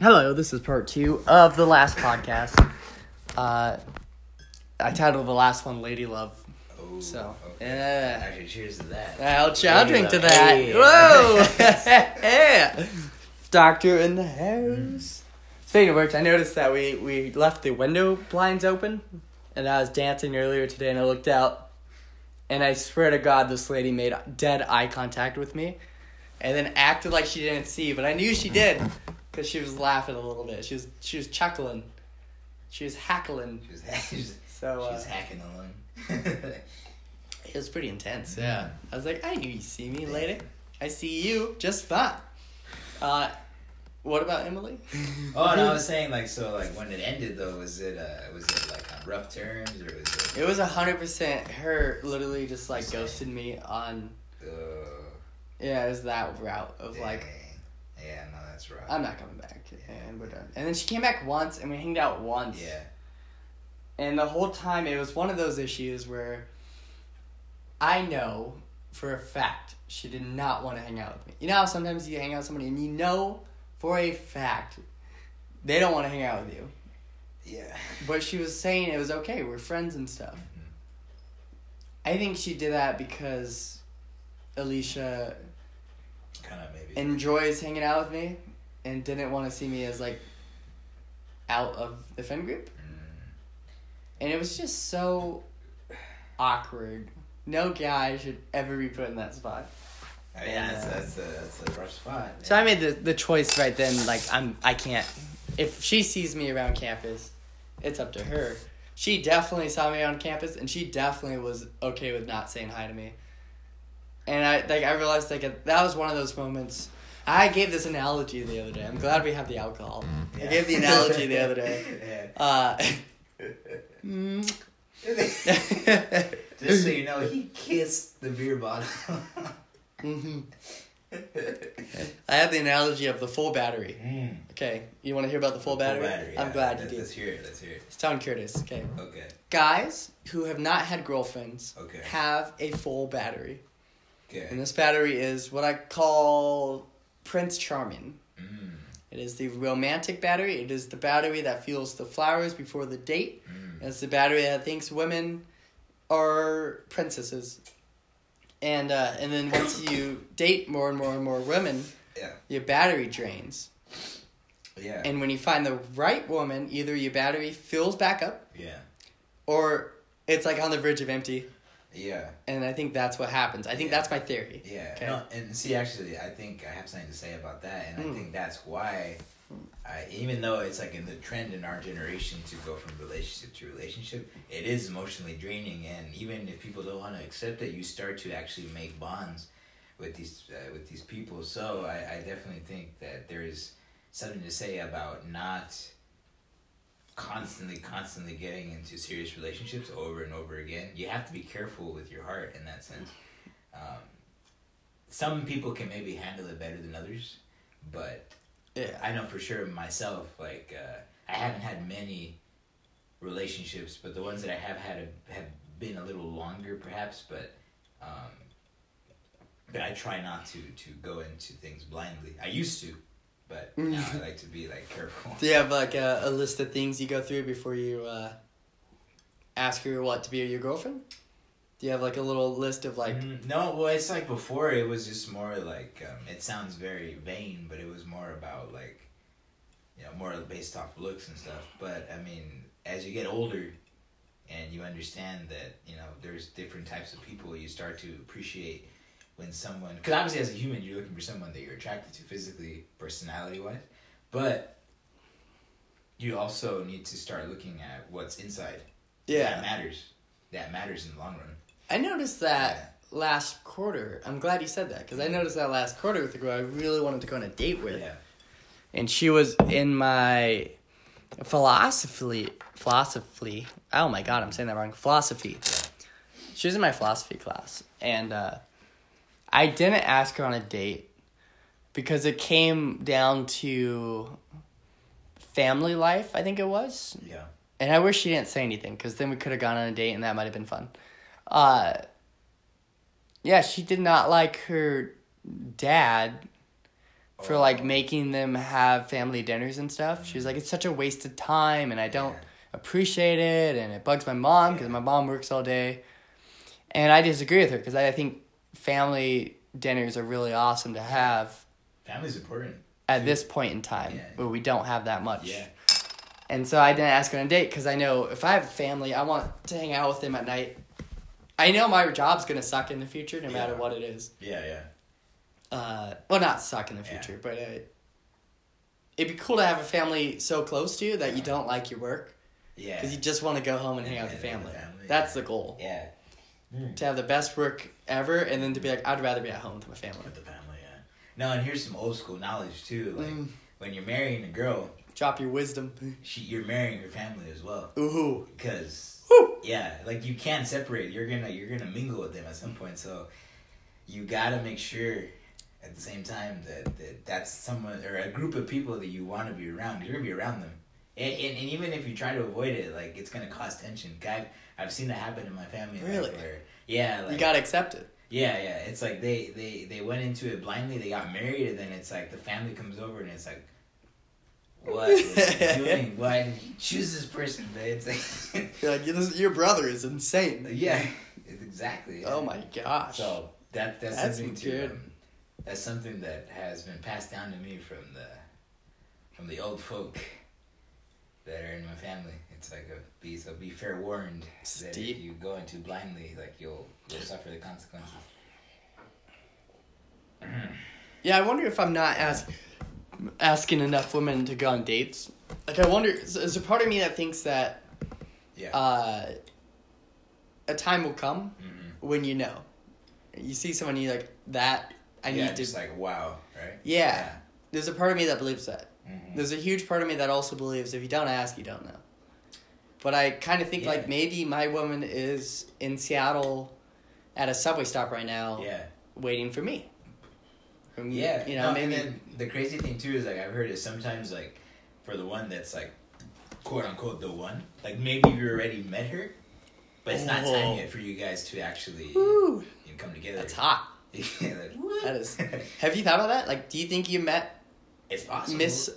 Hello, this is part two of the last podcast. Uh, I titled the last one "Lady Love." Oh, So, okay. yeah. Actually, cheers to that. I'll, I'll drink to that. Hey. Whoa! yeah. Doctor in the house. Speaking of which, I noticed that we, we left the window blinds open, and I was dancing earlier today, and I looked out, and I swear to God, this lady made dead eye contact with me, and then acted like she didn't see, but I knew she did, because she was laughing a little bit. She was she was chuckling, she was hackling. She's, she's, So uh, she's hacking along. It was pretty intense, yeah. I was like, I knew you see me lady. I see you just fine. Uh, what about Emily? oh, and I was saying like so like when it ended though was it uh was it like on rough terms or was it? It was hundred percent her. Literally, just like ghosted me on. Uh, Yeah, it was that route of like, dang. yeah, no, that's rough. I'm not coming back, and we're done. And then she came back once, and we hanged out once. yeah, And the whole time, it was one of those issues where I know for a fact she did not want to hang out with me. You know how sometimes you hang out with somebody and you know for a fact they don't want to hang out with you. yeah. But she was saying it was okay, we're friends and stuff. Mm-hmm. I think she did that because Alicia Kind of maybe. Enjoys hanging out with me and didn't want to see me as like out of the friend group. Mm, And it was just so awkward. No guy should ever be put in that spot. oh, yeah, that's, that's a that's a rough spot. So I made the, the choice right then, like I'm I can't if she sees me around campus, it's up to her. She definitely saw me on campus and she definitely was okay with not saying hi to me. And I like I realized like that was one of those moments I gave this analogy the other day. I'm glad we have the alcohol. I Yeah. gave the analogy the other day. Uh, mm. Just so you know, he kissed the beer bottle. Mhm. I had the analogy of the full battery. Mm. Okay, you want to hear about the full battery? I'm yeah. glad you let's, do. Let's hear it. Let's hear it. It's Tom Curtis. Okay, Okay. guys who have not had girlfriends Okay. have a full battery, Okay. and this battery is what I call Prince Charming. Mm. It is the romantic battery. It is the battery that feels the flowers before the date. Mm. It's the battery that thinks women are princesses. And uh, and then once you date more and more and more women, Yeah. your battery drains. Yeah. And when you find the right woman, either your battery fills back up yeah. or it's like on the verge of empty. Yeah. And I think that's what happens. I think Yeah. that's my theory. Yeah. Okay. No, and see, actually, I think I have something to say about that, and Mm. I think that's why, I, even though it's like in the trend in our generation to go from relationship to relationship, it is emotionally draining, and even if people don't want to accept it, you start to actually make bonds with these uh, with these people. So I, I definitely think that there is something to say about not constantly constantly getting into serious relationships over and over again you have to be careful with your heart in that sense um, some people can maybe handle it better than others but Yeah. i know for sure myself like uh, i haven't had many relationships but the ones that i have had have, been a little longer perhaps but um, but i try not to to go into things blindly i used to but now i like to be like careful Do you have like a, a list of things you go through before you uh, ask her what to be your girlfriend? Do you have like a little list of like Mm, no, well, it's like before. It was just more like um, it sounds very vain, but it was more about like, you know, more based off looks and stuff. But I mean, as you get older, and you understand that you know there's different types of people, you start to appreciate when someone. Because obviously, as a human, you're looking for someone that you're attracted to physically, personality wise, but you also need to start looking at what's inside. Yeah. That matters. That matters in the long run. I noticed that last quarter. I'm glad you said that because I noticed that last quarter with the girl I really wanted to go on a date with, Yeah. and she was in my philosophy philosophy. Oh my god, I'm saying that wrong. Philosophy. She was in my philosophy class, and uh, I didn't ask her on a date because it came down to family life. I think it was, Yeah. and I wish she didn't say anything because then we could have gone on a date and that might have been fun. Uh, yeah, she did not like her dad for like Oh. making them have family dinners and stuff. She was like, it's such a waste of time, and I don't Yeah. appreciate it, and it bugs my mom because Yeah. my mom works all day. And I disagree with her because I think family dinners are really awesome to have Family's important. at this point in time Yeah. where we don't have that much. Yeah. And so I didn't ask on a date because I know if I have family, I want to hang out with them at night. I know my job's gonna suck in the future, no matter what it is. Yeah, yeah. Uh, well, not suck in the Yeah. future, but uh, it'd be cool to have a family so close to you that you don't like your work Yeah. because you just want to go home and hang out with the family. family, That's yeah. the goal. Yeah. To have the best work ever, and then to be like, I'd rather be at home with my family. With the family, yeah. No, and here's some old school knowledge too. Like Mm. when you're marrying a girl, Drop your wisdom. she you're marrying her family as well. Ooh. Because yeah, like you can't separate. You're gonna you're gonna mingle with them at some point. So you gotta make sure at the same time that, that that's someone or a group of people that you want to be around. You're gonna be around them, and, and, and even if you try to avoid it, like it's gonna cause tension. I've I've seen that happen in my family. like, Really? where, yeah. Like, you gotta accept it. Yeah, yeah. It's like they, they, they went into it blindly. They got married, and then it's like the family comes over, and it's like, what you doing? Why did you choose this person? It's like, You're like, "This- your brother is insane. yeah, exactly. yeah. Oh my gosh. So that that's, That's something to um, that's something that has been passed down to me from the from the old folk that are in my family. It's like a be so be fair warned that Steep. if you go into blindly, like you'll you'll suffer the consequences. Yeah, I wonder if I'm not ask, asking enough women to go on dates. Like, I wonder, is is there part of me that thinks that Yeah. uh, a time will come hmm when you know. You see someone, you like, that, I yeah, need to. just like wow, right? yeah. There's a part of me that believes that. Mhm. There's a huge part of me that also believes if you don't ask, you don't know. But I kind of think, Yeah. like, maybe my woman is in Seattle at a subway stop right now Yeah. waiting for me. Yeah, You know, no, maybe. And then the crazy thing too is like I've heard is sometimes like for the one that's like quote unquote the one, like maybe you already met her, but it's not time yet for you guys to actually Woo, you know, come together. that's hot. Like. That is. Have you thought about that? Like, do you think you met it's possible. Miss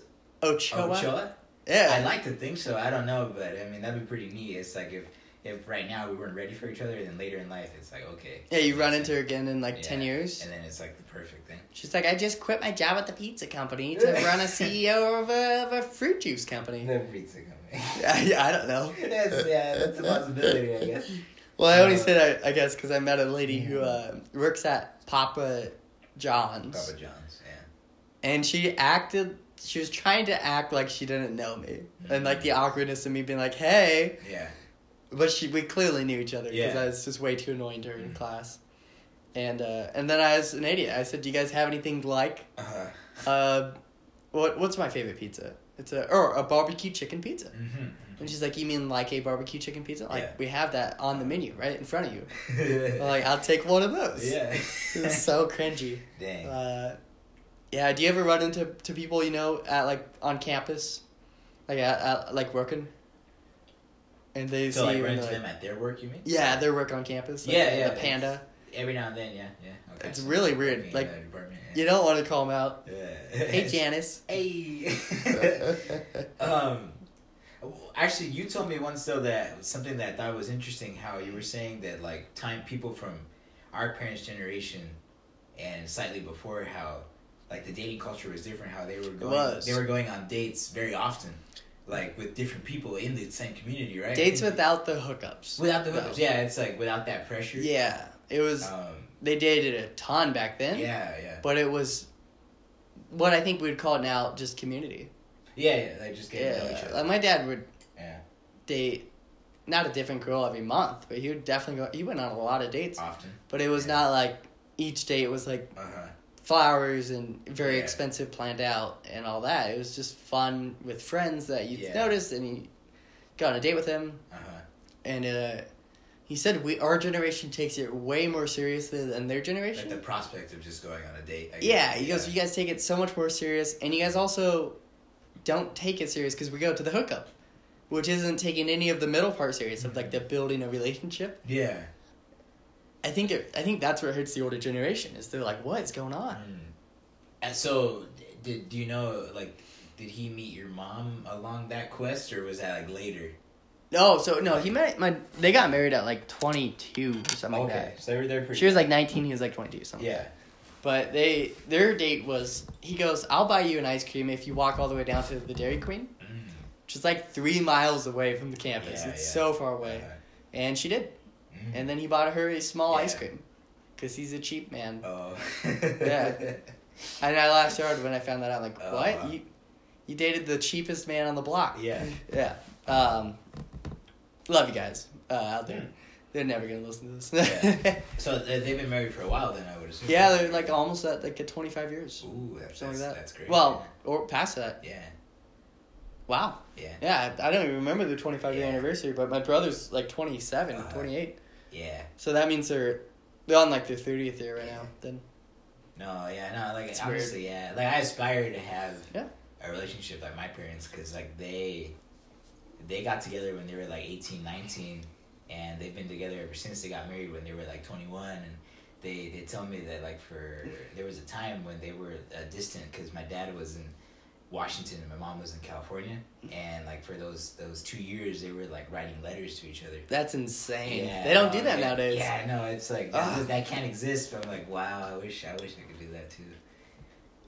Ochoa? Ochoa? Yeah. I'd like to think so. I don't know, but I mean that'd be pretty neat. It's like if if right now we weren't ready for each other, then later in life it's like okay. yeah, you run into her again in like 10 years. and then it's like the perfect thing. She's like, I just quit my job at the pizza company to run a CEO of a, of a fruit juice company. The pizza company. yeah, yeah, I don't know. that's yeah, that's a possibility, I guess. Well, I only Uh, said I, I guess because I met a lady who uh, works at Papa John's. Papa John's, yeah. And she acted, she was trying to act like she didn't know me. And like the awkwardness of me being like, hey. Yeah. But she, we clearly knew each other because Yeah. I was just way too annoying to her in class. And uh, and then I was an idiot. I said, "Do you guys have anything like Uh-huh. uh, what what's my favorite pizza? It's a or a barbecue chicken pizza." Mm-hmm. And she's like, "You mean like a barbecue chicken pizza? Like Yeah. we have that on the menu right in front of you." mm-hmm. Like, "I'll take one of those." yeah. It was so cringy. Dang. Uh, yeah. Do you ever run into to people you know at like on campus, like at, at like working, and they so see like you run into they're them at their work, you mean? yeah, their work on campus. Like Yeah, the yeah, panda. Every now and then, yeah, yeah. Okay. It's really weird, like, yeah. You don't want to call them out. Yeah. Hey, Janice. Hey. um, actually, you told me once though that something that I thought was interesting. How you were saying that like time people from our parents' generation and slightly before how like the dating culture was different. How they were going. They were going on dates very often, like with different people in the same community, right? Dates without the hookups. without the hookups. Yeah, it's like without that pressure. Yeah, it was. Um, they dated a ton back then. yeah, yeah, But it was what I think we'd call it now just community. yeah, yeah. They just get to know each Yeah, other. like my dad would yeah, date not a different girl every month, but he would definitely go. He went on a lot of dates, often. but it was Yeah. not like each date was like Uh huh. Flowers and very Yeah. expensive planned out and all that. It was just fun with friends that you Yeah. noticed, and you got on a date with him, Uh huh. and uh, he said we our generation takes it way more seriously than their generation. Like the prospect of just going on a date. Yeah, he goes, you guys take it so much more serious, and you guys also don't take it serious because we go to the hookup, which isn't taking any of the middle part serious of like the building a relationship. Yeah. I think it, I think that's what hurts the older generation is they're like, what is going on? Mm. And so, did do you know like did he meet your mom along that quest or was that like later? No, so no, he met my. They got married at like twenty two or something like that. okay, so they were there pretty. She was like nineteen. He was like twenty two. Something. yeah. But they their date was he goes, I'll buy you an ice cream if you walk all the way down to the Dairy Queen, Mm. which is like three miles away from the campus. Yeah, it's yeah. so far away. Uh, And she did. Mm. And then he bought her a small ice cream, because he's a cheap man. Oh. Yeah. And I laughed so hard when I found that out. Like, Oh, what? wow. You, you dated the cheapest man on the block? Yeah. Yeah. Um, love you guys uh, out there. They're never gonna listen to this. Yeah. So they- they've been married for a while then, I would assume. yeah, they're like almost at like at twenty five years, Ooh, that's, something that's, like that. that's great. Well, or past that. yeah. Wow. Yeah. Yeah, I I don't even remember the 25 year Yeah. anniversary, but my brother's like 27, Uh-huh. 28. Yeah. So that means they're they're on like their 30th year right now. Then No, yeah, no, like It's honestly, yeah, like I aspire to have Yeah. a relationship like my parents because like they they got together when they were like 18, 19 and they've been together ever since they got married when they were like twenty one and they they tell me that like for there was a time when they were uh, distant because my dad was in Washington and my mom was in California and like for those those two years they were like writing letters to each other. that's insane. Yeah, they don't do that yeah, nowadays. Yeah, no, it's like that, that can't exist. But I'm like, wow, I wish I wish I could do that too.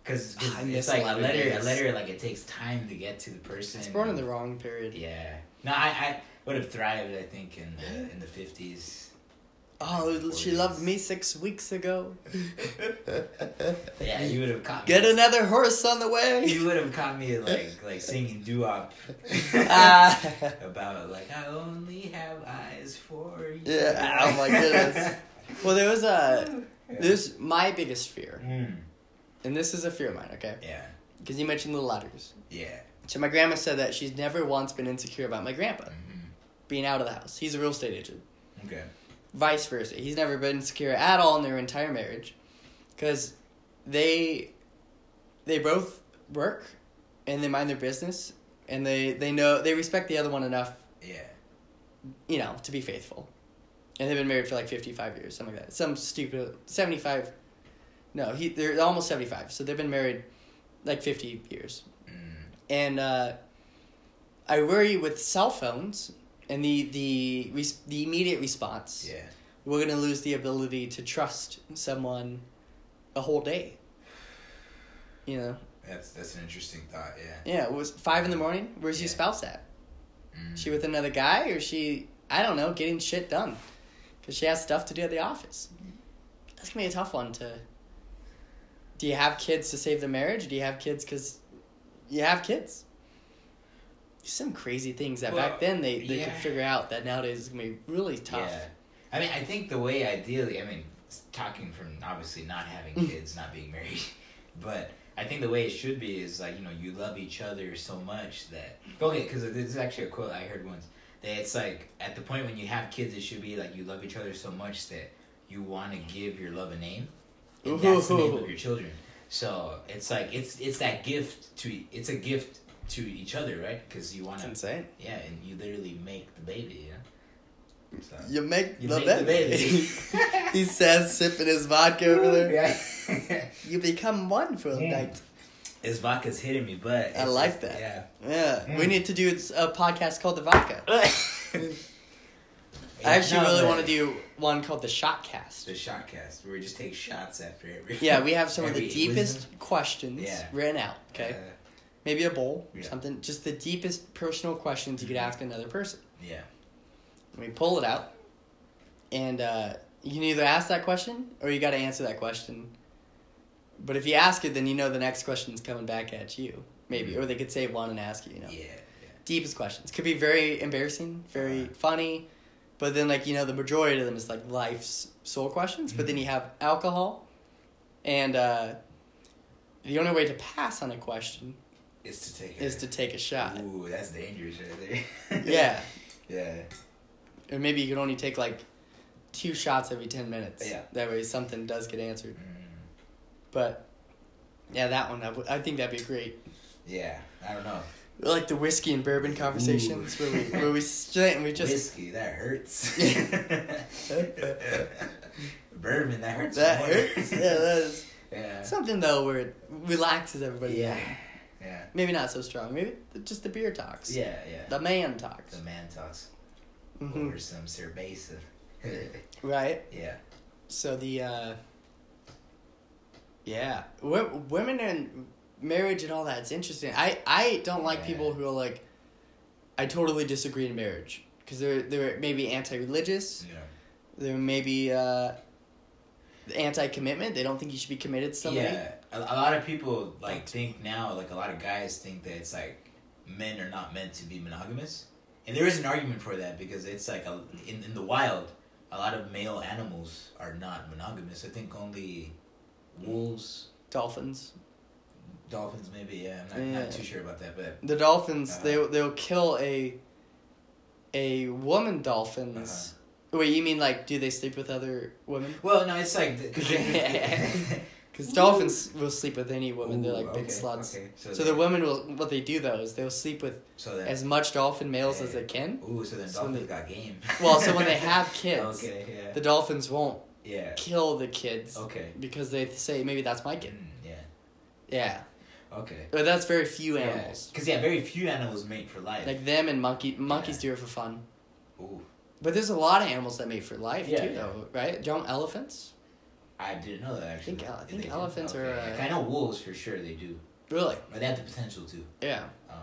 Because it's like a a letter. A letter, like it takes time to get to the person. It's born in the wrong period. Yeah. No, I, I would have thrived. I think in the in the fifties. Oh, she loved me six weeks ago. Yeah, you would have caught. Get me. another horse on the way. You would have caught me like like singing doo wop Ah. about like I only have eyes for you. yeah. Oh my goodness. Well, there was a. This my biggest fear, Mm. and this is a fear of mine. Okay, Yeah. because you mentioned the letters. Yeah. So my grandma said that she's never once been insecure about my grandpa hmm being out of the house. He's a real estate agent. Okay. Vice versa. He's never been insecure at all in their entire marriage, because they they both work and they mind their business and they they know they respect the other one enough, Yeah. you know, to be faithful. And they've been married for like fifty five years, something like that. Some stupid seventy five. No, he they're almost seventy five. So they've been married like fifty years. Mm. and uh, I worry with cell phones and the the res- the immediate response. Yeah. We're gonna lose the ability to trust someone a whole day. You know, That's that's an interesting thought. Yeah. yeah. It was five in the morning. Where's your spouse at? Mm. She with another guy, or she? I don't know, getting shit done, because she has stuff to do at the office. That's gonna be a tough one to. Do you have kids to save the marriage? Do you have kids because you have kids? Some crazy things that Well, back then they, they could figure out that nowadays is gonna be really tough. Yeah. I mean, I think the way ideally, I mean, talking from obviously not having Mm. kids, not being married, but I think the way it should be is like, you know, you love each other so much that. Okay, because this is actually a quote I heard once. That it's like, at the point when you have kids, it should be like you love each other so much that you want to give your love a name. And that's the name Ooh. of your children. So it's like, it's it's that gift to, it's a gift to each other, right? Because you want to. insane. yeah, and you literally make the baby, yeah? So. You make You the make the baby. baby. he says, sipping his vodka over there. Yeah. You become one for a Mm. night. His vodka's hitting me, but I like just- that. Yeah. Yeah, we Mm. need to do a podcast called the Vodka. I actually No, really want to do one called the Shot Cast. the shot cast where we just take shots after every. Yeah, we have some of the deepest wisdom. questions Yeah. written out. Okay, Uh, maybe a bowl Yeah. something. Just the deepest personal questions you could Mhm. ask another person. yeah. We pull it out, and uh, you can either ask that question or you got to answer that question. But if you ask it, then you know the next question's coming back at you, maybe, Mhm. or they could say one and ask you. You know, Yeah. deepest questions could be very embarrassing, very Uh-huh. funny, but then like you know the majority of them is like life's soul questions. But then Mhm. you have alcohol, and uh, the only way to pass on a question Is to take. A, is to take a shot. Ooh, that's dangerous right there. Yeah, yeah. or maybe you could only take like two shots every ten minutes. Yeah. that way something does get answered. Mm, But yeah, that one I I think that'd be great. yeah. I don't know. Like the whiskey and bourbon conversations Ooh. where we where we sit and we just Whiskey that hurts. Bourbon that hurts. that more. hurts. Yeah, that is. Yeah. Something though where it relaxes everybody. Yeah. Yeah. Maybe not so strong. Maybe just the beer talks. Yeah. Yeah. The man talks. The man talks Mhm. over some cerveza. Right. yeah. So the uh yeah, w- women and marriage and all that. It's interesting. I I don't like Yeah. people who are like, I totally disagree in marriage because they're they're maybe anti-religious. Yeah. They're maybe uh, anti-commitment. They don't think you should be committed to somebody. Yeah, a, a lot of people like think now, like a lot of guys think that it's like men are not meant to be monogamous, and there is an argument for that because it's like a, in in the wild, a lot of male animals are not monogamous. I think only wolves, Dolphins. dolphins, maybe. Yeah, I'm not, Yeah. not too sure about that, but The dolphins. Uh-huh. They they'll kill a. A woman dolphins. Uh-huh. Wait, you mean like do they sleep with other women? well, no, it's like because Because dolphins will sleep with any woman. They're like big okay, sluts. Okay. So, So the women will. What they do though is they'll sleep with so then as much dolphin males as they can. ooh, so then so dolphins got game. Well, so when they have kids, okay, yeah, the dolphins won't yeah, kill the kids okay, because they say maybe that's my kid. Mm, yeah, Yeah, okay. but that's very few animals. Because yeah, very few animals mate for life. Like them and monkey monkeys do it for fun. Ooh, But there's a lot of animals that mate for life Yeah, too, yeah. though, right? Don't elephants? I didn't know that actually. think- I think They do? elephants are, uh, Like, I know wolves for sure. They do, Really? but they have the potential to. Yeah. Um,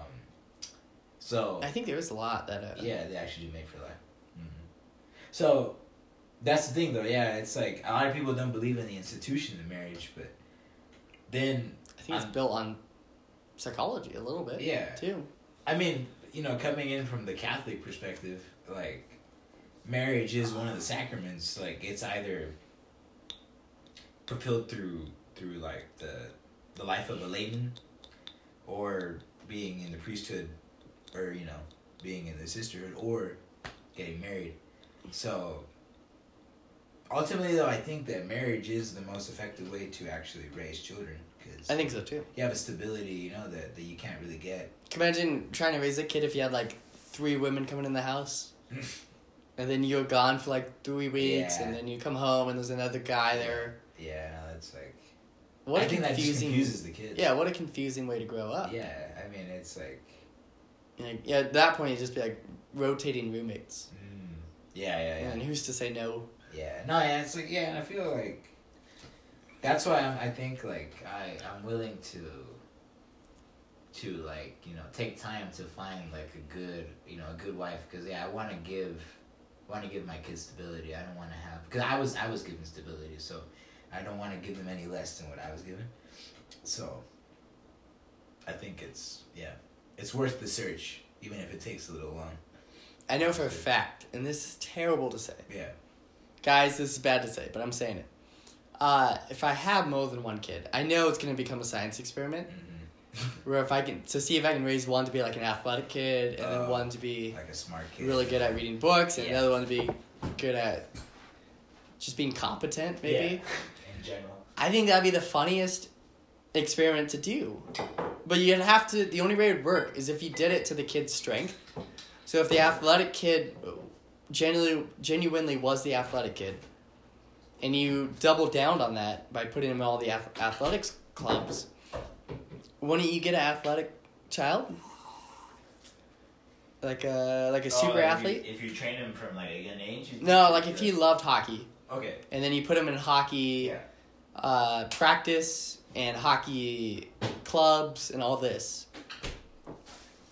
so I think there is a lot that. Uh, yeah, they actually do mate for life. hmm So that's the thing, though. Yeah, it's like a lot of people don't believe in the institution of marriage, but then I think it's Um, built on psychology a little bit. Yeah. Too. I mean, you know, coming in from the Catholic perspective, like marriage is one of the sacraments. Like it's either fulfilled through through like the the life of a layman, or being in the priesthood, or you know, being in the sisterhood, or getting married. So ultimately, though, I think that marriage is the most effective way to actually raise children because I think so too. you have a stability, you know, that, that you can't really get. Can imagine trying to raise a kid if you had like three women coming in the house? and then you're gone for like three weeks, Yeah. and then you come home and there's another guy there. Yeah, that's like. What I a think that just confusing. confuses the kids. yeah, what a confusing way to grow up. Yeah, I mean, it's like. Like, yeah, at that point, you'd just be like rotating roommates. Mm, yeah, yeah, yeah. And who's to say no? Yeah, no, yeah, it's like yeah, and I feel like. That's why I'm, I think like I I'm willing to. To like you know take time to find like a good you know a good wife because yeah I want to give, want to give my kids stability I don't want to have because I was I was given stability so, I don't want to give them any less than what I was given, so. I think it's yeah, it's worth the search even if it takes a little long. I know for a fact, and this is terrible to say. Yeah. Guys, this is bad to say, but I'm saying it. Uh, if I have more than one kid, I know it's going to become a science experiment. hmm Where if I can, to see if I can raise one to be like an athletic kid, and then Oh. one to be like a smart kid. really good at reading books, and Yeah. the other one to be good at just being competent, maybe. Yeah, in general. I think that'd be the funniest experiment to do. But you'd have to, the only way it would work is if you did it to the kid's strength. So if the athletic kid genuinely, genuinely was the athletic kid, and you double down on that by putting him in all the ath- athletics clubs, wouldn't you get an athletic child? Like a like a oh, super athlete? Oh, If you, train him from like a young age. No, like if he loved hockey, Okay. and then you put him in hockey Yeah. uh, practice and hockey clubs and all this,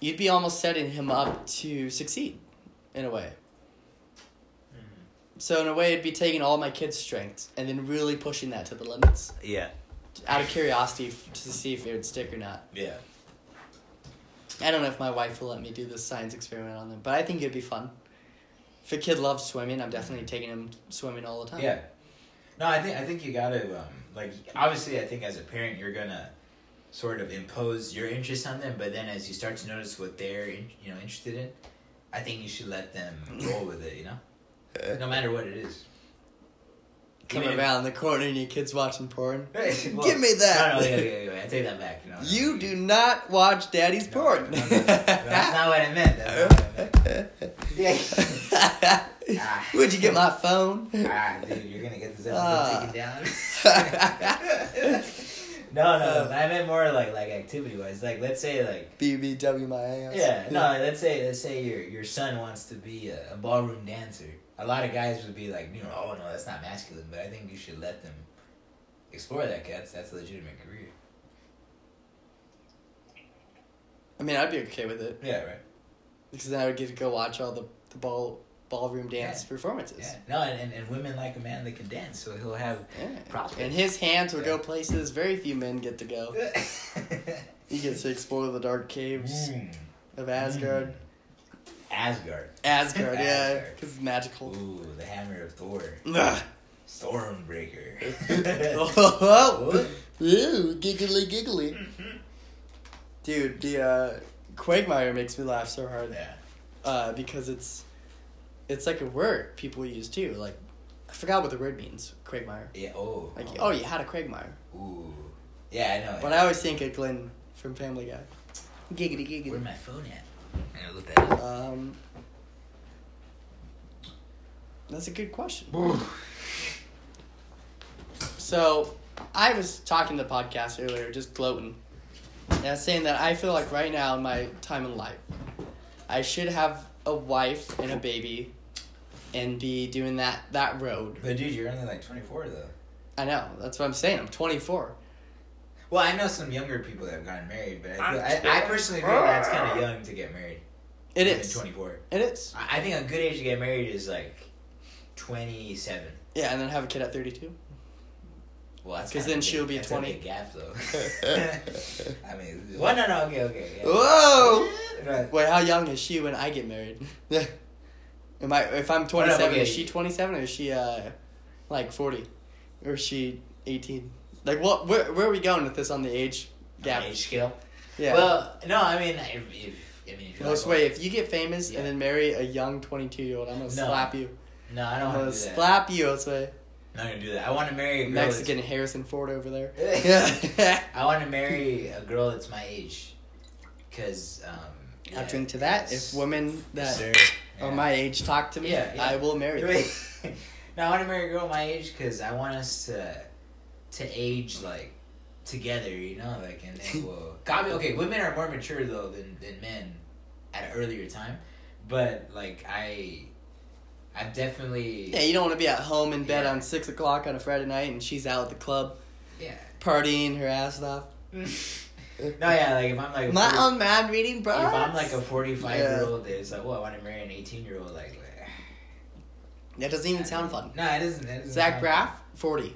you'd be almost setting him up to succeed in a way. So in a way, it'd be taking all my kids' strengths and then really pushing that to the limits Yeah. out of curiosity f- to see if it would stick or not. Yeah. I don't know if my wife will let me do this science experiment on them, but I think it'd be fun. If a kid loves swimming, I'm definitely taking him swimming all the time. Yeah. No, I think I think you gotta um, like obviously I think as a parent you're gonna sort of impose your interest on them, but then as you start to notice what they're in, you know interested in, I think you should let them roll with it. You know, no matter what it is. Come Even around the corner and your kid's watching porn. Well, Give me that. No, no, yeah, yeah, yeah, I take that back. You, know, You do not watch daddy's No, porn. no, no, no. That's not what I meant. That's not what I meant. Yeah. Would you get my phone? ah, dude, you're gonna get this episode Ah. taken down. no, no, I meant more like like activity wise. Like, let's say like BBW my ass. yeah, no, let's say let's say your your son wants to be a, a ballroom dancer. A lot of guys would be like, you know, oh no, that's not masculine. But I think you should let them explore that. That's that's a legitimate career. I mean, I'd be okay with it Yeah, right. because then I would get to go watch all the, the ball ballroom dance Yeah. performances. Yeah, no, and, and, and women like a man that can dance, so he'll have. Yeah. Prospects. And his hands would go places very few men get to go. He gets to explore the dark caves Mm. of Asgard. Asgard. Asgard, yeah, because it's magical. Ooh, the hammer of Thor. Ugh. Stormbreaker. oh, Ew, giggly giggly. Dude, the uh, Quagmire makes me laugh so hard yeah. uh, because it's it's like a word people use too. Like, I forgot what the word means. Quagmire. Yeah. Oh. Like, oh, you had a Quagmire. Ooh. Yeah, I know. But I always think of Glenn from Family Guy. Giggity giggity. Where's my phone at? I gotta that up. Um, that's a good question. So, I was talking to the podcast earlier, just gloating. And I was saying that I feel like right now in my time in life, I should have a wife and a baby and be doing that, that road. But dude, you're only like 24 though. I know, that's what I'm saying. I'm 24. Well, I know some younger people that have gotten married, but I, feel, I'm I, I personally feel that's kind of young to get married. It Even is. 24. It is. I I think a good age to get married is like 27. Yeah, and then have a kid at 32. Well, that's 'Cause kinda then big- she'll be that's 20. A big gap though. I mean, well, no, no, okay, okay. Yeah. Whoa! Right. Wait, how young is she when I get married? Am I if I'm 27, okay. is she 27 or is she uh like 40? Or is she 18? Like what where where are we going with this on the age gap? Age scale. Yeah. Well, no, I mean, if, if I mean, if you no, like- wait, if you get famous Yeah. and then marry a young 22 year old, I'm gonna No. slap you. no, I I'm don't gonna want to do that. slap you, I'll say. I'm not gonna do that. I want to marry a girl. Mexican Harrison Ford over there. Yeah. I want to marry a girl that's my age, cause um. I'll yeah, drink to that. If women that sir. are Yeah. my age talk to me, yeah. I will marry them. no, I want to marry a girl my age because I want us to to age like together, you know, like and then we'll. God, okay, women are more mature though than than men at an earlier time, but like I, I definitely Yeah, you don't want to be at home in bed Yeah. on six o'clock on a Friday night and she's out at the club yeah. partying her ass off. No, yeah, like if I'm like My 40 own man reading bro. if I'm like a forty five Yeah. year old, it's like, well, I want to marry an eighteen year old, like. that doesn't even sound fun. No, it doesn't. It doesn't Zach Braff, forty.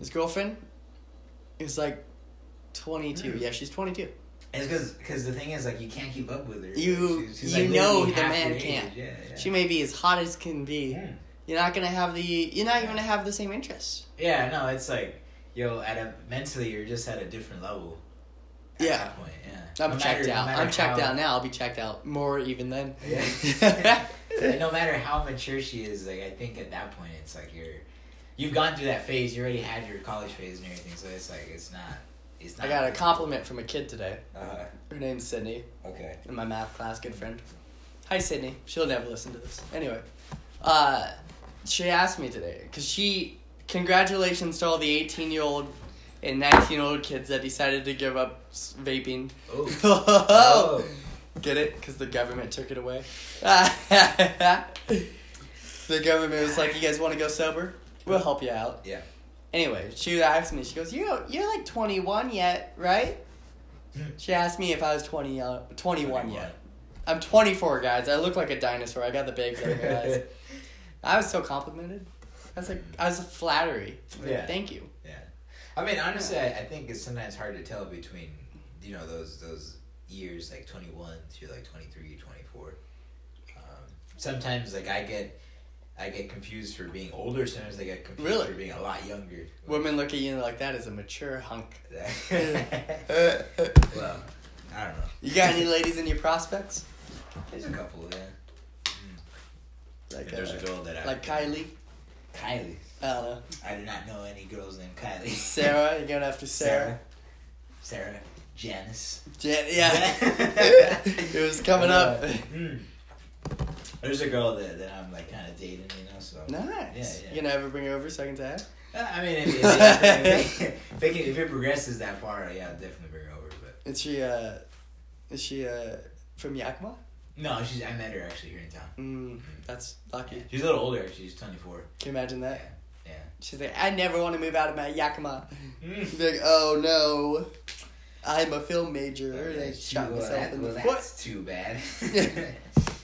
His girlfriend is like twenty two. Mm. Yeah, she's twenty two. It's because because the thing is like you can't keep up with her. You- She's- she's, you like, know the man can't. Yeah, yeah. She may be as hot as can be. Mm. You're not gonna have the. You're not even gonna have the same interests. Yeah, no, it's like yo, at a mentally you're just at a different level. At Yeah. point, yeah. I'm No checked matter- out. matter I'm checked how- out now. I'll be checked out more even then. Yeah. No matter how mature she is, like I think at that point it's like you're, you've gone through that phase. You already had your college phase and everything, so it's like it's not. It's not. I got a compliment from a kid today. Uh, Her name's Sydney. okay. in my math class, good friend. Hi, Sydney. She'll never listen to this. Anyway, uh, she asked me today because she congratulations to all the eighteen year old and nineteen year old kids that decided to give up vaping. Oh. oh. Get it? Because the government took it away. the government was like, "You guys want to go sober? We'll help you out." Yeah. Anyway, she asked me. She goes, "You're you're like twenty one yet, right?" She asked me if I was 20, uh, 21 yet. I'm 24, guys. I look like a dinosaur. I got the under my eyes. I was so complimented. I was like, I was flattery. Like, Yeah. Thank you. Yeah, I mean, honestly, I, I think it's sometimes hard to tell between, you know, those those years like twenty one to like 23, 24. Um, sometimes like I get, I get confused for being older. Sometimes I get confused Really? for being a lot younger. Women look at you like that as a mature hunk. well, I don't know. You got any ladies in your prospects? There's a couple, yeah. Like, There's uh, a girl that I like Kylie. Kylie. I don't know. I do not know any girls named Kylie. Sarah, you're going after Sarah. Sarah. Sarah. Janice. Jan- yeah. it was coming up. Mm. There's a girl that, that I'm like kind of dating, you know. So Nice. Yeah, yeah. You gonna ever bring her over so I can? Uh, I mean, if, if, if, it, if it progresses that far, yeah, I'll definitely bring her over. But Is she uh is she uh from Yakima? no, she's I met her actually here in town. Mm, that's lucky. She's a little older. actually. She's 24. Can you imagine that? Yeah. She's like, I never want to move out of my Yakima. Yeah. Be like, oh no, I'm a film major. Okay, I shot myself in well, the foot. that's too bad.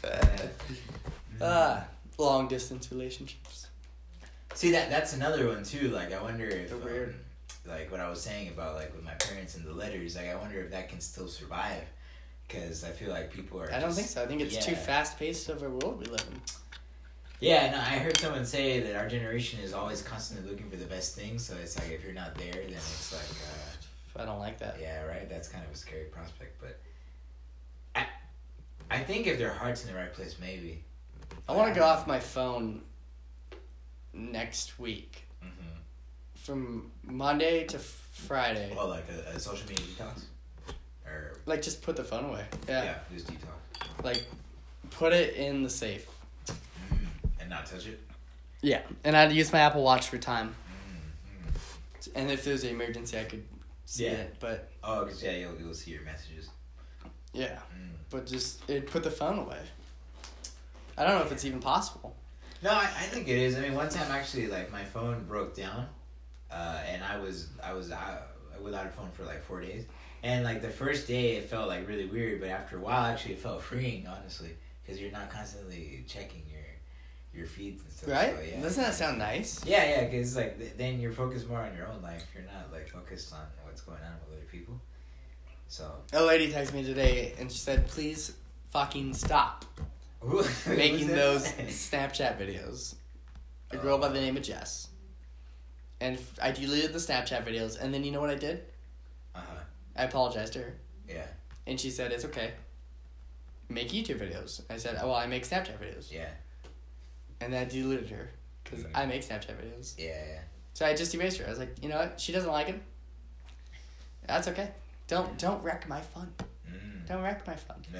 Ah, long distance relationships. See that that's another one too. Like I wonder if They're weird. um, like what I was saying about like with my parents and the letters. Like I wonder if that can still survive. Because I feel like people are. I don't just- think so. I think it's too fast paced of a world we live in. Yeah, no, I heard someone say that our generation is always constantly looking for the best things. So it's like if you're not there, then it's like, uh, I don't like that. yeah, right. That's kind of a scary prospect. But I, I think if their heart's in the right place, maybe. I want to go off my phone next week hmm from Monday to Friday. Well, like a, a social media detox, or Like just put the phone away. Yeah. yeah, just detox, Like put it in the safe. mm and not touch it. Yeah. And I'd use my Apple Watch for time. mm And if there's an emergency, I could see Yeah. it. But Oh, cause yeah, you'll you'll see your messages. yeah. Mm. But just it put the phone away. I don't know if it's even possible. No, I, I think it is. I mean, one time actually, like my phone broke down, uh, and I was I was out, without a phone for like four days. And like the first day, it felt like really weird, but after a while, actually, it felt freeing, honestly, because you're not constantly checking your your feeds and stuff. Right? So, yeah. Doesn't that sound nice? Yeah, yeah, because like th- then you're focused more on your own life. You're not like focused on what's going on with other people. So A lady texted me today and she said, "Please fucking stop making those Snapchat videos." A girl by the name of Jess. And f- I deleted the Snapchat videos, and then you know what I did? Uh huh. I apologized to her, Yeah. and she said, "It's okay. Make YouTube videos." I said, "Oh, well, I make Snapchat videos," Yeah. and then I deleted her because Mhm. I make Snapchat videos. Yeah. Yeah. So I just erased her. I was like, you know what? She doesn't like him. That's okay. Don't don't wreck my fun. Mm. Don't wreck my fun.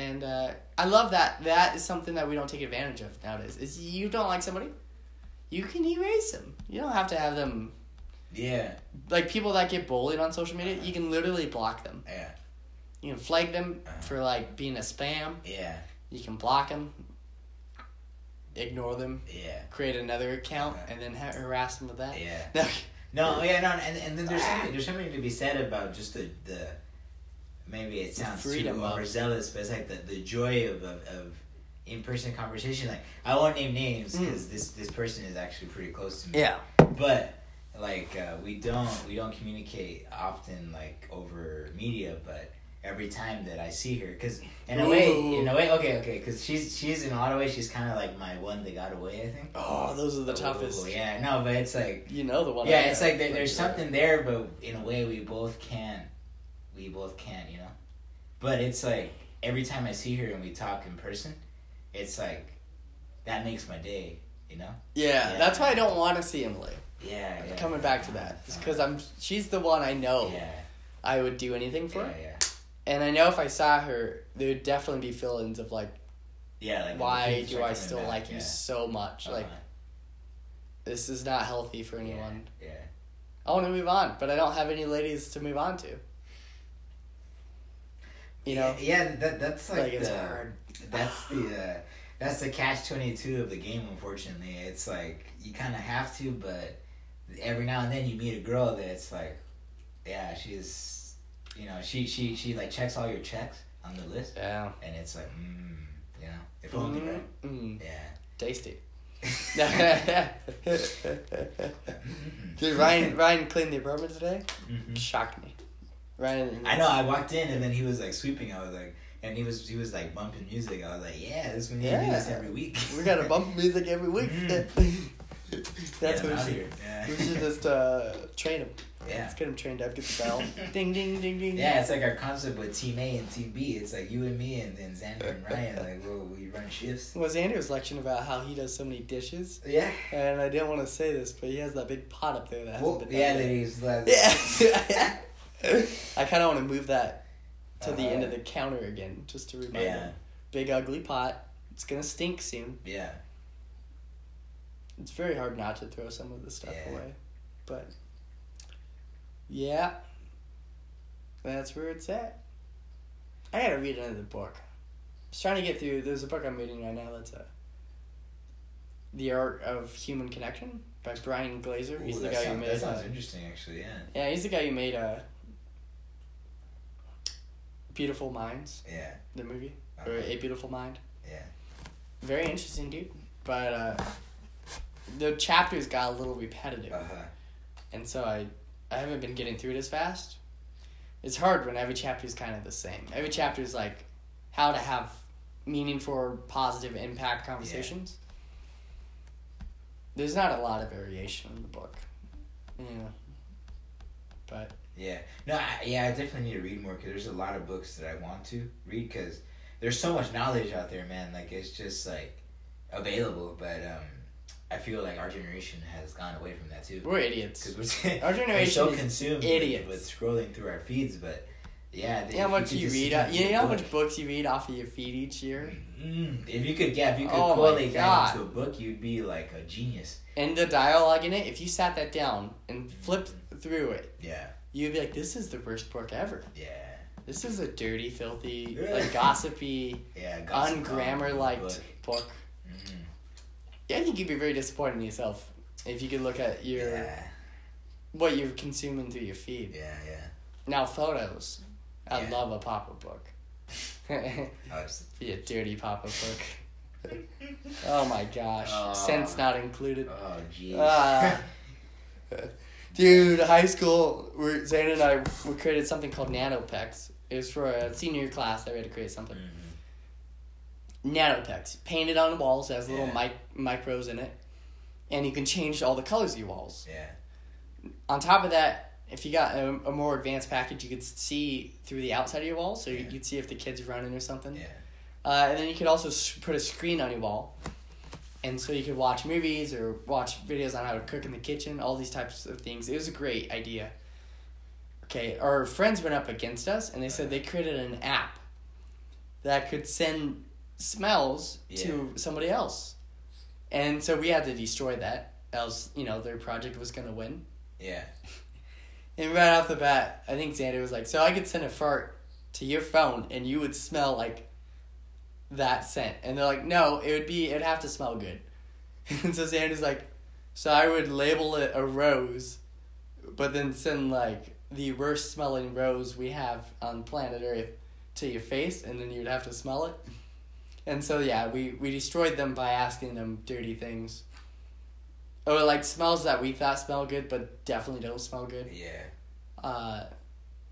And uh, I love that. That is something that we don't take advantage of nowadays. Is you don't like somebody, you can erase them. You don't have to have them. yeah. Like people that get bullied on social media, you can literally block them. Yeah. You can flag them Uh-huh. for like being a spam. Yeah. You can block them, ignore them, Yeah. create another account, Uh-huh. and then ha- harass them with that. Yeah. No, No, yeah, no, and, and then there's something there's something to be said about just the the maybe it sounds freedom too overzealous, but it's like the, the joy of of, of in person conversation. Like I won't name names Mm. because this this person is actually pretty close to me. yeah. But like uh, we don't we don't communicate often like over media, but every time that I see her, because in a way, in a way, okay, okay, because she's she's in a lot of ways she's kind of like my one that got away. I think. Oh, those are the toughest. Yeah, no, but it's like You know the one. yeah, it's like there, there's something there, but in a way we both can, we both can, you know. But it's like every time I see her and we talk in person, it's like that makes my day, you know. Yeah, Yeah. that's why I don't want to see Emily. Yeah, yeah. Coming back to that, because I'm she's the one I know Yeah, I would do anything for, yeah, yeah, and I know if I saw her, there would definitely be feelings of like, yeah. Like why do I still back, like you so much? Like Uh-huh. this is not healthy for anyone. Yeah, yeah. I want to move on, but I don't have any ladies to move on to. You know, yeah, yeah, that that's like, like, it's the, hard. That's the uh, that's the catch twenty two of the game. Unfortunately, it's like you kind of have to, but every now and then you meet a girl that's like, yeah, she's, you know, she she she like checks all your checks on the list, Yeah. and it's like, mm, you know, if only Mm, right, mm, yeah. tasty. Dude, Ryan Ryan cleaned the apartment today. Mhm. Shocked me. Ryan. I know. I walked in and then he was like sweeping. I was like, and he was he was like bumping music. I was like, yeah, this we need to do this Yeah. every week. We gotta bump music every week. Mm. That's him what we should. here. We should just uh, train him. Yeah. Let's get him trained up. Get the bell. ding ding ding ding. Yeah, it's like our concept with Team A and Team B. It's like you and me and then Xander and Ryan. Like, well, we run shifts. Was Andrew's lecturing about how he does so many dishes, Yeah. and I didn't want to say this, but he has that big pot up there that hasn't Well, been. yeah, that he's like, Yeah. I kind of want to move that to the end of Uh, the counter again, just to remind Yeah. Big ugly pot. It's gonna stink soon. Yeah. It's very hard not to throw some of the stuff Yeah. away, but yeah, that's where it's at. I gotta read another book. I was trying to get through. There's a book I'm reading right now. That's a The Art of Human Connection by Brian Grazer. He's the guy who sounds, made. that sounds uh, interesting, actually. Yeah. yeah, he's the guy who made uh, Beautiful Minds, Yeah. the movie, Uh-huh. or A Beautiful Mind. Yeah. Very interesting, dude. But uh, the chapters got a little repetitive. Uh huh. and so I I haven't been getting through it as fast. It's hard when every chapter is kind of the same. Every chapter is like how to have meaningful, or positive impact conversations. There's not a lot of variation in the book, yeah. But Yeah. No, I, yeah, I definitely need to read more because there's a lot of books that I want to read because there's so much knowledge out there, man. Like, it's just, like, available, but, um, I feel like our generation has gone away from that too. we're idiots. Because we're, Our we're generation so is consumed idiots. With, with scrolling through our feeds, but yeah. You know how much could you read? Uh, you know how book- much books you read off of your feed each year? Mm, if you could, yeah, if you could Oh correlate that into a book, you'd be like a genius. And the dialogue in it, if you sat that down and flipped through it, Yeah, you'd be like, "This is the worst book ever. yeah, This is a dirty, filthy, like gossipy." yeah. gossip ungrammar like liked book. book. Mhm. Yeah, I think you'd be very disappointed in yourself if you could look at your Yeah, what you're consuming through your feed. yeah, yeah. Now photos. I Yeah. love a pop up book. be I a dirty pop up book. Oh my gosh. Aw. Sense not included. oh, jeez. Ah. Dude, high school, we're, Zane and I we created something called Nanopex. It was for a senior class that we had to create something. Mhm. Nanotex painted on the walls has little Yeah. mic- micros in it, and you can change all the colors of your walls. Yeah, On top of that, if you got a, a more advanced package, you could see through the outside of your wall, so Yeah. you could see if the kid's running or something. yeah, Uh, and then you could also put a screen on your wall, and so you could watch movies or watch videos on how to cook in the kitchen, all these types of things. It was a great idea. Okay, our friends went up against us, and they said they created an app that could send smells to somebody else, and so we had to destroy that. Else, you know, their project was gonna win. yeah. And right off the bat, I think Xander was like, "So I could send a fart to your phone, and you would smell like that scent." And they're like, "No, it would be. It'd have to smell good." And so Sandy's like, "So I would label it a rose, but then send like the worst smelling rose we have on planet Earth to your face, and then you'd have to smell it." And so yeah, we we destroyed them by asking them dirty things. Or like smells that we thought smell good, but definitely don't smell good Yeah. uh,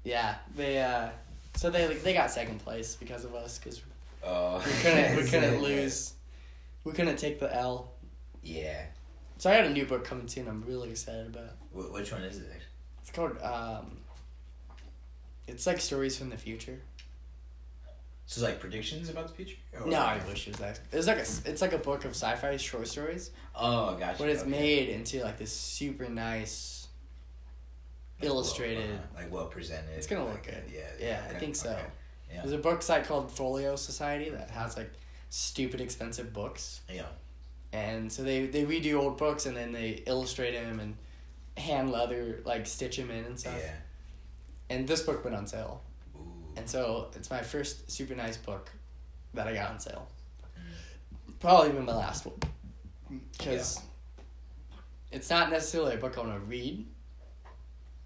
yeah, they uh, so they they got second place because of us because Oh. we couldn't we couldn't lose, we couldn't take the L. Yeah. So I got a new book coming soon. I'm really excited about. Wh- which one is it? It's called um. It's like stories from the future. So, it's like predictions about the future? Or- No, I wish it was that. It's like a it's like a book of sci-fi short stories, Oh, gotcha. but it's okay. made into like this super nice, Like, illustrated. Well, uh, like well presented. It's gonna like, look good. Yeah. Yeah, I okay, think so. okay. Yeah. There's a book site called Folio Society that has like stupid expensive books. Yeah. and so they they redo old books and then they illustrate them and hand leather like stitch them in and stuff. Yeah. And this book went on sale, Ooh. and so it's my first super nice book that I got on sale. Mm. Probably even my last one, because it's not necessarily a book I want to read.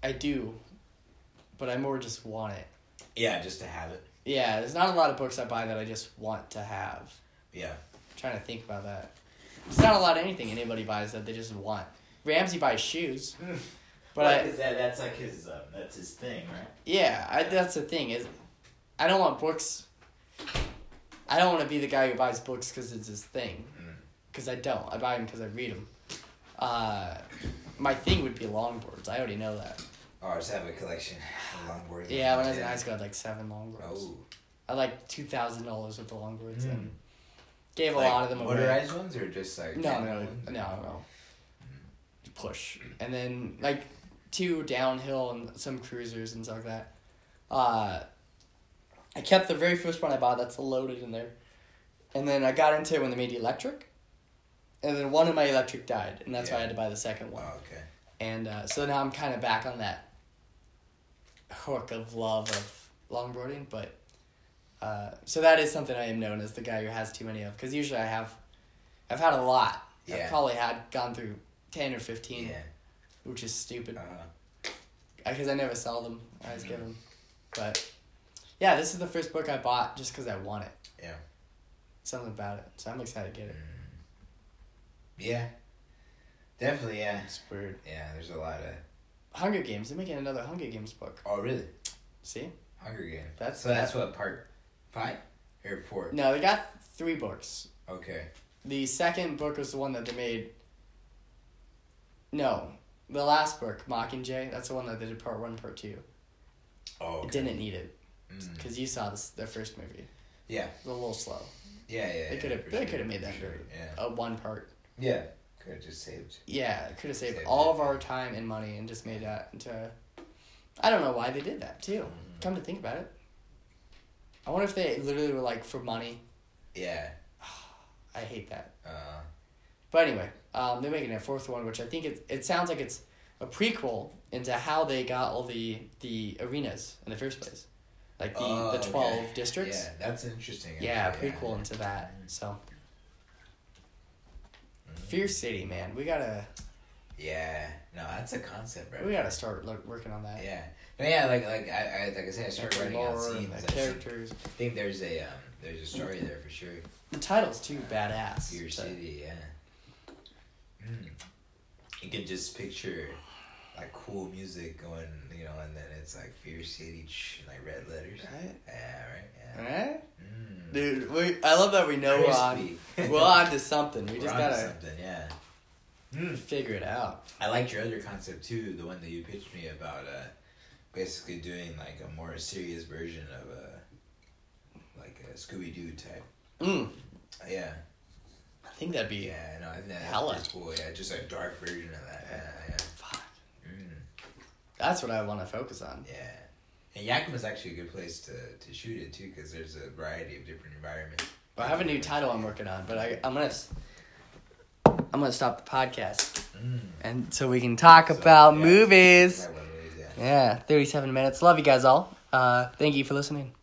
I do, but I more just want it. Yeah, just to have it. Yeah, there's not a lot of books I buy that I just want to have. Yeah. I'm trying to think about that. It's not a lot of anything anybody buys that they just want. Ramsey buys shoes, but I, that, that's like his um, that's his thing, right? yeah, I, that's the thing is, I don't want books. I don't want to be the guy who buys books because it's his thing, Mm. because I don't. I buy them because I read them. Uh, my thing would be longboards. I already know that. Oh, I just have a collection of longboards. Yeah, when I was in high school, I had like seven longboards. Oh. I had like two thousand dollars worth of longboards Mm. and gave a lot of them away. motorized ones or just like No, no, ones? no, no. Push and then like two downhill and some cruisers and stuff like that. Uh, I kept the very first one I bought that's loaded in there, and then I got into it when they made electric, and then one of my electric died, and that's why I had to buy the second one. Oh, okay. And uh, so now I'm kind of back on that hook of love of longboarding, but uh, so that is something I am known as the guy who has too many of. Because usually I have, I've had a lot. Yeah. I've probably had gone through ten or fifteen, Yeah. which is stupid. Uh, Because I never sell them. I just give Mhm. them. But yeah, this is the first book I bought just because I want it. Yeah. Something about it. So I'm excited to get it. mm. Yeah. Definitely, yeah. It's weird. Yeah, there's a lot of. Hunger Games. They're making another Hunger Games book. Oh, really? See? Hunger Games. That's So that's what part five or four. No, they got three books. Okay. The second book was the one that they made. No, the last book, Mockingjay. That's the one that they did part one, part two. Oh. Okay. It didn't need it Mm. because you saw this the first movie. Yeah. It was a little slow. Yeah, yeah. They could have for they sure, could have made that sure, Yeah. a one part. Yeah. Could have just saved. Yeah, could have saved Saved all it. of our time and money and just made that into. I don't know why they did that too. Mhm. Come to think about it, I wonder if they literally were like for money. Yeah. I hate that. Uh. But anyway, um, they're making a fourth one, which I think it it sounds like it's a prequel into how they got all the the arenas in the first place, like the oh, the okay. twelve districts. Yeah, that's interesting. Yeah, prequel into that. So, Fierce City, man, we gotta Yeah. No, that's a concept, bro. we gotta start look, working on that. Yeah. But yeah, like like I, I like I said, I started writing out scenes. the characters. I think there's a um, there's a story there for sure. The title's too badass. Fear so- City, yeah. Mm. You can just picture like cool music going, you know, and then it's like Fear City, like red letters. Right? Yeah, right. Yeah. Right? Mm. Dude, we, I love that we know we're on, we're on to something. We We're just gotta something, yeah. Mm. figure it out. I liked your other concept too, the one that you pitched me about uh, basically doing like a more serious version of a like a Scooby Doo type. Mm, Yeah, I think that'd be. yeah, no, I think that's Hella. cool. Yeah, just a dark version of that. Yeah, yeah. That's what I want to focus on. yeah. And Yakima's actually a good place to, to shoot it too, because there's a variety of different environments. But I have a new title I'm working on, but I, I'm gonna. I'm gonna stop the podcast, Mm. and so we can talk So, about yeah. movies. Yeah. Yeah, 37 minutes. Love you guys all. Uh, thank you for listening.